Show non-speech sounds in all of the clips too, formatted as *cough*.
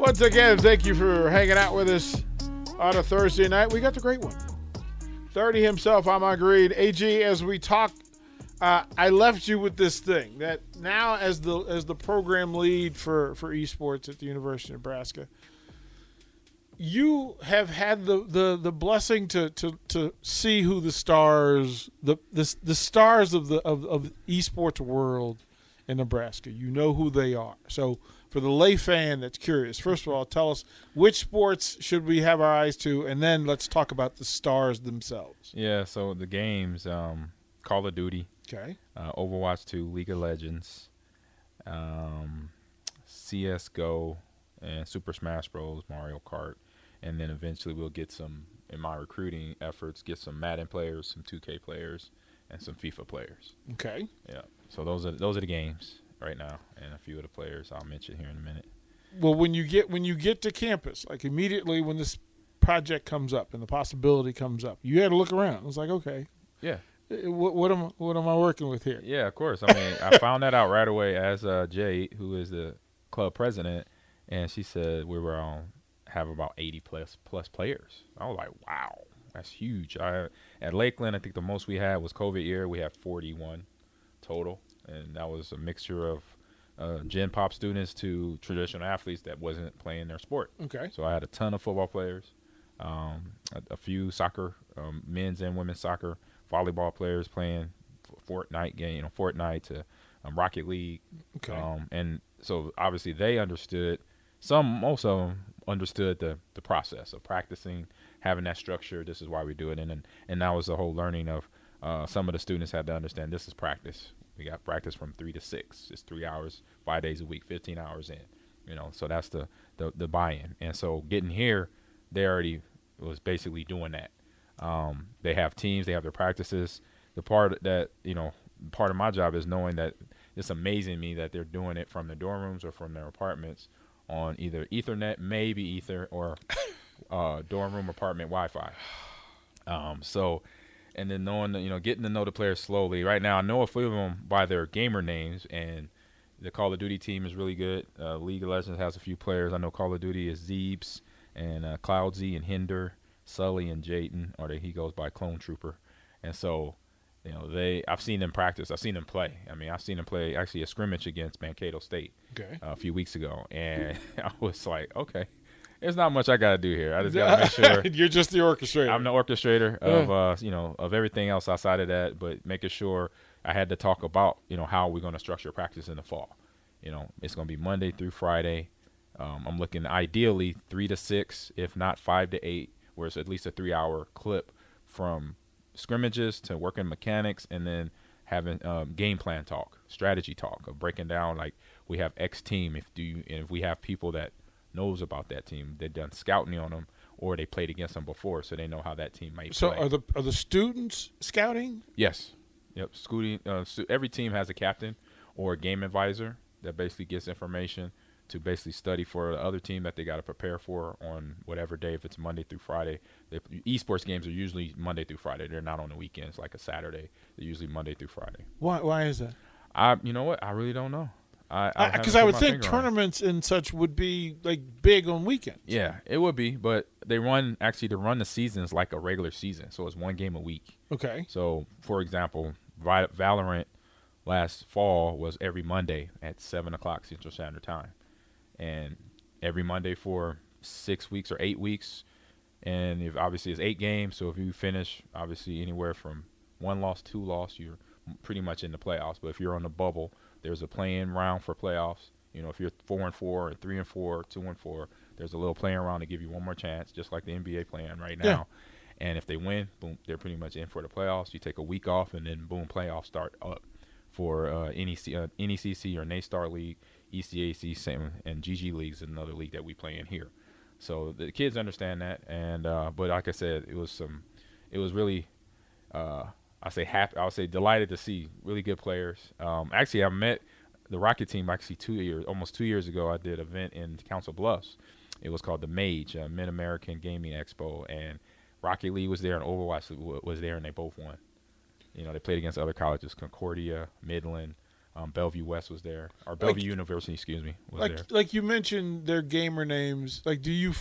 Once again, thank you for hanging out with us on a Thursday night. We got the great one. 30 himself, Ahman Green. AG, as we talk, uh, I left you with this thing that now as the as the program lead for, for esports at the University of Nebraska, you have had the, the, the blessing to, to, to see who the stars the the, the stars of the of, of esports world in Nebraska. You know who they are. So for the lay fan that's curious, first of all, tell us which sports should we have our eyes to, and then let's talk about the stars themselves. Yeah, so the games, um, Call of Duty, Okay. uh, Overwatch 2, League of Legends, um, CS:GO, and Super Smash Bros, Mario Kart, and then eventually we'll get some in my recruiting efforts, get some Madden players, some 2K players, and some FIFA players. Okay. Yeah. So those are those are the games right now, and a few of the players I'll mention here in a minute. Well, when you get when you get to campus, like immediately when this project comes up and the possibility comes up, you had to look around. It was like, okay, Yeah. uh, what, what am what am I working with here? Yeah, of course. I mean, I found that out right away as uh, Jade, who is the club president, and she said we were on have about 80 plus plus players. I was like, wow, that's huge. I at Lakeland, I think the most we had was COVID year. We had 41 total, and that was a mixture of uh, Gen Pop students to traditional athletes that wasn't playing their sport. Okay. So I had a ton of football players, um, a, a few soccer, um, men's and women's soccer, volleyball players playing Fortnite game, you know, Fortnite to um, Rocket League, Okay. um, and so obviously they understood. Some, most of them understood the the process of practicing, having that structure. This is why we do it, and and, and that was the whole learning of. Uh, some of the students had to understand this is practice. We got practice from three to six. It's three hours, five days a week, fifteen hours in. You know, so that's the the, the buy-in. And so getting here, they already was basically doing that. Um, they have teams, they have their practices. The part that you know, part of my job is knowing that it's amazing me that they're doing it from their dorm rooms or from their apartments on either Ethernet, maybe Ether, or *laughs* uh, dorm room apartment Wi-Fi. Um, so, and then knowing you know, getting to know the players slowly. Right now, I know a few of them by their gamer names, and the Call of Duty team is really good. Uh, League of Legends has a few players. I know Call of Duty is Zeebs and uh, Cloudsy and Hinder, Sully and Jayton, or he goes by Clone Trooper. And so, you know, they I've seen them practice. I've seen them play. I mean, I've seen them play actually a scrimmage against Mankato State Okay. a few weeks ago, and *laughs* I was like, okay, there's not much I got to do here. I just got to make *laughs* sure You're just the orchestrator. I'm the orchestrator of uh, you know of everything else outside of that, but making sure I had to talk about you know how we're going to structure practice in the fall. You know, it's going to be Monday through Friday. Um, I'm looking ideally three to six, if not five to eight, where it's at least a three hour clip from scrimmages to working mechanics, and then having um, game plan talk, strategy talk of breaking down like we have X team. If do you, and if we have people that knows about that team, they've done scouting on them, or they played against them before, so they know how that team might play. so play. are the are the students scouting? Yes. Yep. Scooty, uh, every team has a captain or a game advisor that basically gets information to basically study for the other team that they got to prepare for on whatever day. If it's Monday through Friday, the esports games are usually Monday through Friday. They're not on the weekends like a Saturday. They're usually Monday through Friday. Why why is that? I, you know what? I really don't know. I Because haven't I, would think finger on it. tournaments and such would be like big on weekends. Yeah, it would be, but they run actually to run the seasons like a regular season, so it's one game a week. Okay. So, for example, Valorant last fall was every Monday at seven o'clock Central Standard Time, and every Monday for six weeks or eight weeks. And if obviously it's eight games, so if you finish obviously anywhere from one loss, two loss, you're pretty much in the playoffs. But if you're on the bubble, there's a playing round for playoffs. You know, if you're four and four, or three and four, two and four, there's a little playing round to give you one more chance, just like the NBA playing right now. Yeah. And if they win, boom, they're pretty much in for the playoffs. You take a week off, and then boom, playoffs start up for uh, NEC, uh, NECC or NASTAR League, ECAC, same, and GG Leagues is another league that we play in here. So the kids understand that, and uh, but like I said, it was some, it was really, uh, I say happy, I would say delighted to see really good players. Um, actually, I met the Rocket team actually two years, almost two years ago. I did an event in Council Bluffs. It was called the Mage, uh, American Gaming Expo, and Rocket League was there and Overwatch was there, and they both won. You know, they played against other colleges: Concordia, Midland, Um, Bellevue West was there, or Like- Bellevue University, excuse me, was like there. like you mentioned their gamer names. Like, do you?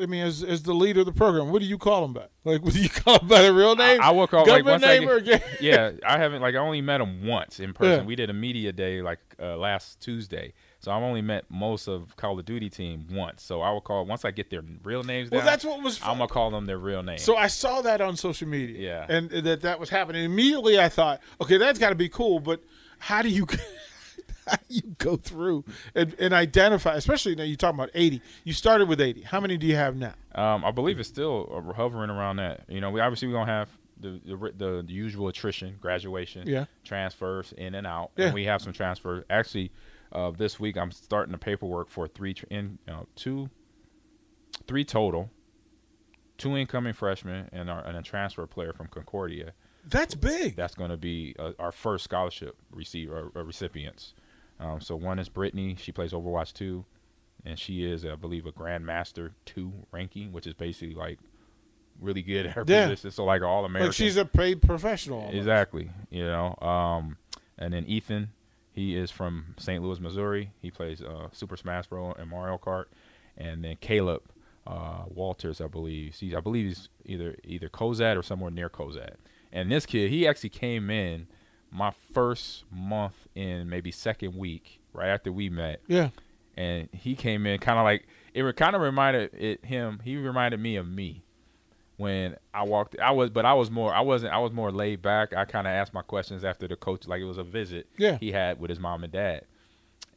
I mean, as as the leader of the program, what do you call them by? Like, *laughs* what do you call them by their real name? I, I will call like government once I get, or yeah, I haven't like I only met them once in person. Yeah. We did a media day like uh, last Tuesday, so I've only met most of Call of Duty team once. So I will call once I get their real names Well, down. that's what was. I'm gonna call them their real name. So I saw that on social media. Yeah. and that that was happening. Immediately, I thought, okay, that's got to be cool. But how do you? *laughs* How do you go through and, and identify? Especially now you're talking about 80. You started with 80. How many do you have now? Um, I believe it's still uh, hovering around that. You know, we obviously we're gonna have the the, the, the usual attrition, graduation, Yeah. transfers in and out, Yeah. and we have some transfers. Actually, uh, this week I'm starting the paperwork for three in you know, two, three total, two incoming freshmen and, our, and a transfer player from Concordia. That's big. That's going to be uh, our first scholarship receiver uh, recipients. Um, so one is Brittany. She plays Overwatch 2, and she is, I believe, a Grandmaster 2 ranking, which is basically like really good at her Yeah. position. So like all American. Like she's a paid professional. almost. exactly. You know. Um, and then Ethan, he is from St. Louis, Missouri. He plays uh, Super Smash Bros. and Mario Kart. And then Caleb uh, Walters, I believe. He's, I believe he's either either Cozad or somewhere near Cozad. And this kid, he actually came in my first month in maybe second week, right after we met, Yeah. and he came in kind of like it. Kind of reminded it him. He reminded me of me when I walked. I was, but I was more. I wasn't. I was more laid back. I kind of asked my questions after the coach, like it was a visit Yeah. he had with his mom and dad.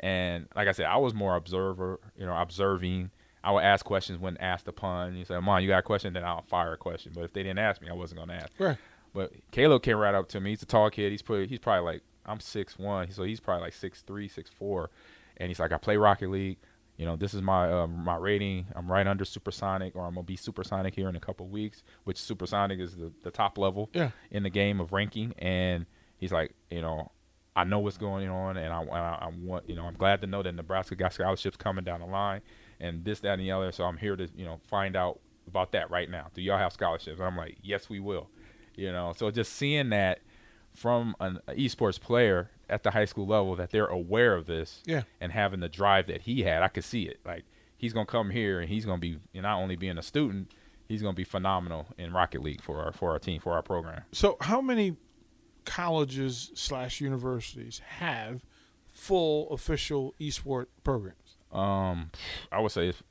And like I said, I was more observer. You know, observing. I would ask questions when asked upon. You say, "Mom, you got a question?" Then I'll fire a question. But if they didn't ask me, I wasn't going to ask. Right. But Caleb came right up to me. He's a tall kid. He's pretty. He's probably like I'm six one, so he's probably like six three, six four, and he's like, I play Rocket League. You know, this is my um, my rating. I'm right under supersonic, or I'm gonna be supersonic here in a couple weeks. Which supersonic is the, the top level Yeah. in the game of ranking. And he's like, you know, I know what's going on, and I, I, I want, you know, I'm glad to know that Nebraska got scholarships coming down the line, and this, that, and the other. So I'm here to, you know, find out about that right now. Do y'all have scholarships? And I'm like, yes, we will. You know, so just seeing that from an esports player at the high school level that they're aware of this Yeah. and having the drive that he had, I could see it. Like he's gonna come here and he's gonna be not only being a student, he's gonna be phenomenal in Rocket League for our for our team for our program. So, how many colleges slash universities have full official esports programs? Um, I would say it's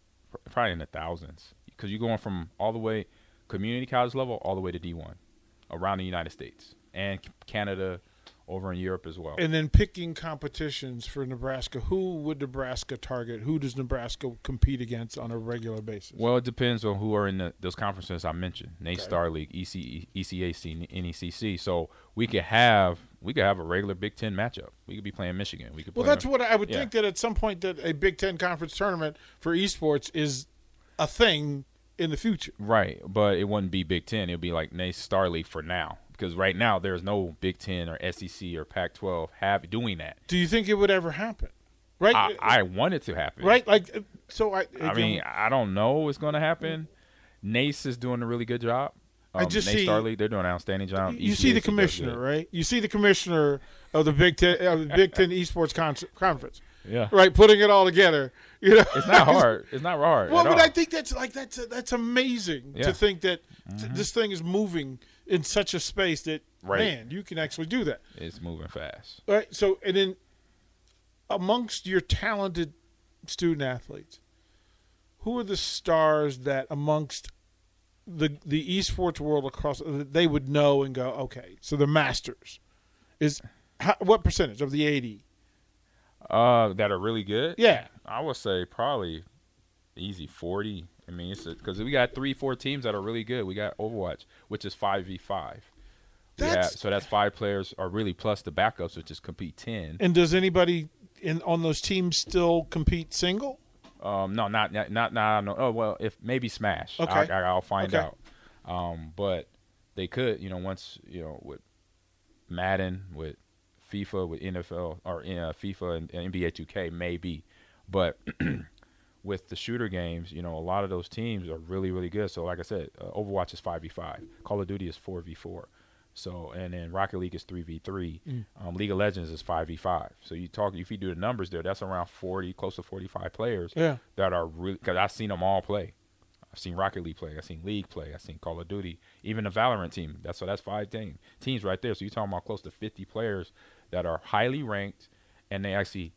probably in the thousands because you're going from all the way community college level all the way to D1 around the United States and Canada, over in Europe as well. And then picking competitions for Nebraska. Who would Nebraska target? Who does Nebraska compete against on a regular basis? Well, it depends on who are in the, those conferences I mentioned: NACE Okay. Star League, EC, ECAC, NECC. So we could have we could have a regular Big Ten matchup. We could be playing Michigan. We could. Well, that's what I would Yeah. think that at some point that a Big Ten conference tournament for esports is a thing in the future. right, but it wouldn't be Big Ten. It would be like NACE Star League for now, because right now there's no Big Ten or SEC or Pac-12 have doing that. Do you think it would ever happen? Right, I, I want it to happen. right. Like, uh, so I. I mean, I don't know what's going to happen. NACE is doing a really good job. I Um, just Nate see- Star League, they're doing an outstanding job. you see the commissioner, right? You see the commissioner of the Big Ten, of the Big Ten esports con- conference, Yeah, right? Putting it all together. You know, it's not *laughs* hard. It's not hard. Well, but all. I think that's like that's uh, that's amazing Yeah. to think that th- mm-hmm. this thing is moving in such a space that Right. man, you can actually do that. it's moving fast. All right. So, and then amongst your talented student athletes, who are the stars that amongst the the esports world across that they would know and go, okay, so the masters is how, what percentage of the eighty? Uh, that are really good. Yeah. I would say probably easy forty. I mean, it's because we got three, four teams that are really good. We got Overwatch, which is five v five. Yeah, so that's five players, or really plus the backups, which is compete ten. And does anybody in on those teams still compete single? Um, no, not not not, not no. Oh well, if maybe Smash. Okay. I, I, will find Okay. out. Um, but they could, you know, once you know with Madden, with FIFA, with NFL or uh, FIFA and, and NBA 2K, maybe. But *clears throat* with the shooter games, you know, a lot of those teams are really really good. So like I said, uh, Overwatch is five v five. Call of Duty is four v four. So and then Rocket League is three v three. Mm. Um, League of Legends is five v five. So you talk if you do the numbers there, that's around forty, close to forty five players Yeah. that are really because I've seen them all play. I've seen Rocket League play. I've seen League play. I've seen Call of Duty. Even the Valorant team. That's so that's five team, teams right there. So you're talking about close to 50 players that are highly ranked, and they actually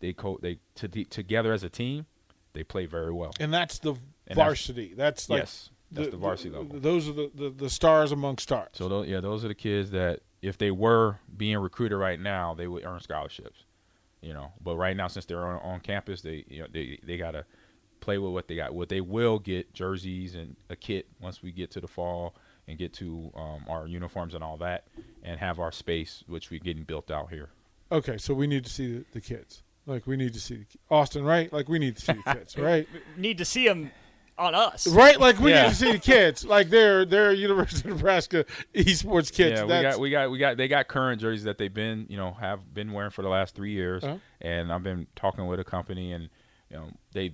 they co- they to, together as a team, they play very well. And that's the And varsity. That's, like yes, that's the, varsity level. Those are the, the, the stars among stars. So those, yeah, those are the kids that if they were being recruited right now, they would earn scholarships. You know, but right now since they're on, on campus, they you know they they gotta play with what they got. What they will get jerseys and a kit once we get to the fall and get to um, our uniforms and all that, and have our space, which we're getting built out here. okay, so we need to see the, the kids. Like we need to see the, Austin, right? Like we need to see the kids, *laughs* right? Need to see them on us. Right, like we Yeah. need to see the kids. *laughs* Like they're they're University of Nebraska esports kids. Yeah, we got we got we got they got current jerseys that they've been you know have been wearing for the last three years, Uh-huh. and I've been talking with a company and you know they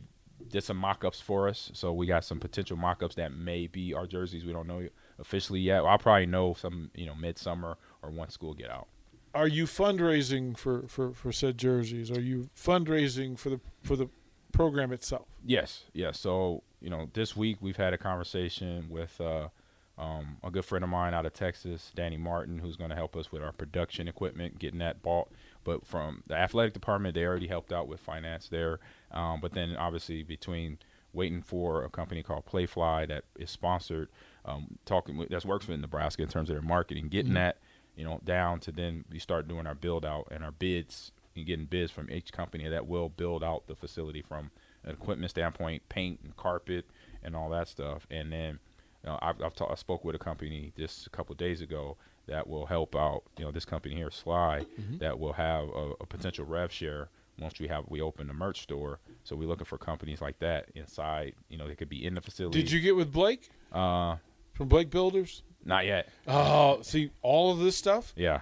did some mock-ups for us, so we got some potential mock-ups that may be our jerseys. We don't know officially yet. I'll probably know some you know midsummer or once school get out. Are you fundraising for, for, for said jerseys? Are you fundraising for the for the program itself? Yes, yes. So you know, this week we've had a conversation with uh, um, a good friend of mine out of Texas, Danny Martin, who's going to help us with our production equipment, getting that bought. But from the athletic department, they already helped out with finance there. Um, but then obviously between waiting for a company called Playfly that is sponsored, um, talking with that works with Nebraska in terms of their marketing, getting Mhm. that you know down to then we start doing our build out and our bids and getting bids from each company that will build out the facility from an equipment standpoint, paint and carpet and all that stuff. And then you know, I've, I've ta- I spoke with a company just a couple days ago that will help out. You know, this company here, Sly, Mhm. that will have a, a potential rev share once we have we open the merch store. So we're looking for companies like that inside. You know, they could be in the facility. Did you get with Blake Uh, from Blake Builders? not yet. Oh, see all of this stuff. Yeah.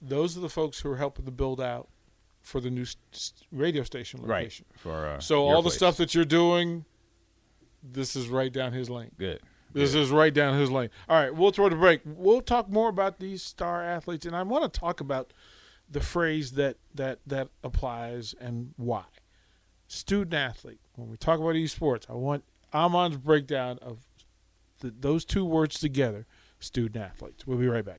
Those are the folks who are helping to build out for the new s- s- radio station location. Right. For uh, So all the stuff that you're doing, this is right down his lane. good. This is right down his lane. All right, we'll throw the break. We'll talk more about these star athletes, and I want to talk about the phrase that that that applies and why. Student athlete. When we talk about esports, I want Ahman's breakdown of the, those two words together. Student athletes. We'll be right back.